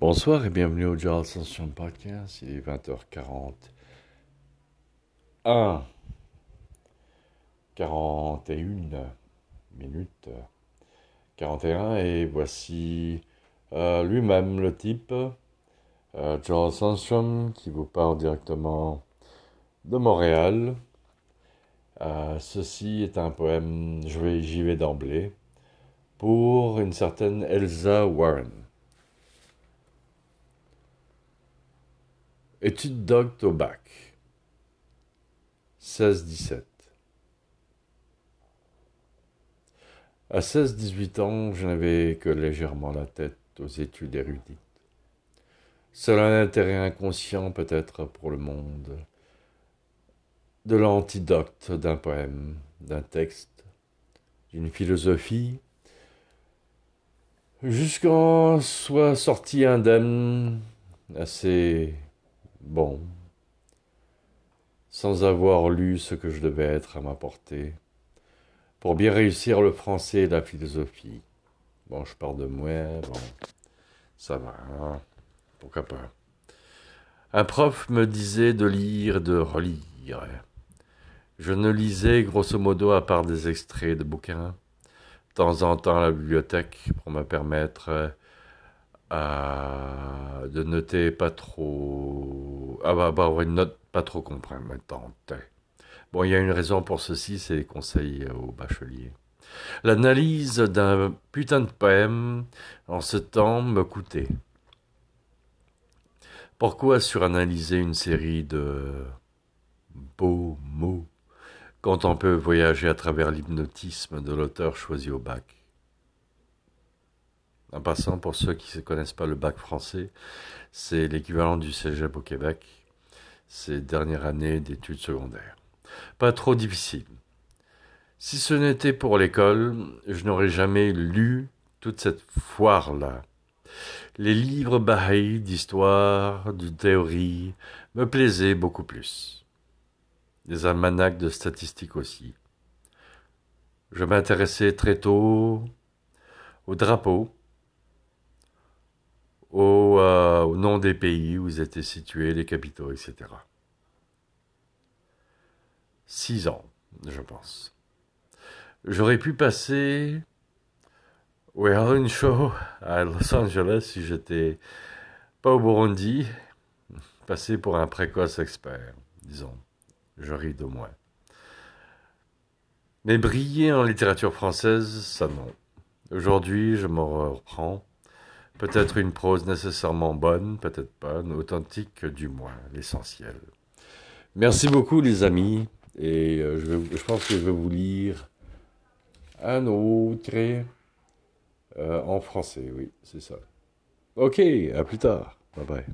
Bonsoir et bienvenue au Joel Ascension Podcast. Il est 20h40. 1. 41 minutes. 41 et voici euh, lui-même le type, euh, Joel Sandstrom, qui vous parle directement de Montréal. Euh, ceci est un poème, je vais, j'y vais d'emblée, pour une certaine Elsa Warren. Étude docte au bac? 16-17. À 16-18 ans, je n'avais que légèrement la tête aux études érudites. Seul un intérêt inconscient peut-être pour le monde, de l'antidote d'un poème, d'un texte, d'une philosophie, jusqu'en soit sorti indemne, assez bon, sans avoir lu ce que je devais être à ma portée, pour bien réussir le français et la philosophie. Bon, je parle de moi, bon, ça va, hein, pourquoi pas. Un prof me disait de lire et de relire. Je ne lisais grosso modo à part des extraits de bouquins, de temps en temps à la bibliothèque pour me permettre euh, de noter pas trop, ah bah, bah une note pas trop compromettante. Bon, il y a une raison pour ceci, c'est les conseils aux bacheliers. L'analyse d'un putain de poème en ce temps me coûtait. Pourquoi suranalyser une série de beaux mots quand on peut voyager à travers l'hypnotisme de l'auteur choisi au bac? En passant, pour ceux qui ne connaissent pas le bac français, c'est l'équivalent du cégep au Québec, c'est dernière année d'études secondaires. Pas trop difficile. Si ce n'était pour l'école, je n'aurais jamais lu toute cette foire-là. Les livres bahaïs d'histoire, de théorie, me plaisaient beaucoup plus. Les almanachs de statistiques aussi. Je m'intéressais très tôt aux drapeaux, au, euh, au nom des pays où ils étaient situés, les capitaux, etc. Six ans, je pense. J'aurais pu passer au une Show à Los Angeles si j'étais pas au Burundi, passer pour un précoce expert, disons. Je ris de moi. Mais briller en littérature française, ça non. Aujourd'hui, je m'en reprends. Peut-être une prose nécessairement bonne, peut-être pas, authentique du moins, l'essentiel. Merci beaucoup les amis, et euh, je pense que je vais vous lire un autre euh, en français, oui, c'est ça. Ok, à plus tard. Bye bye.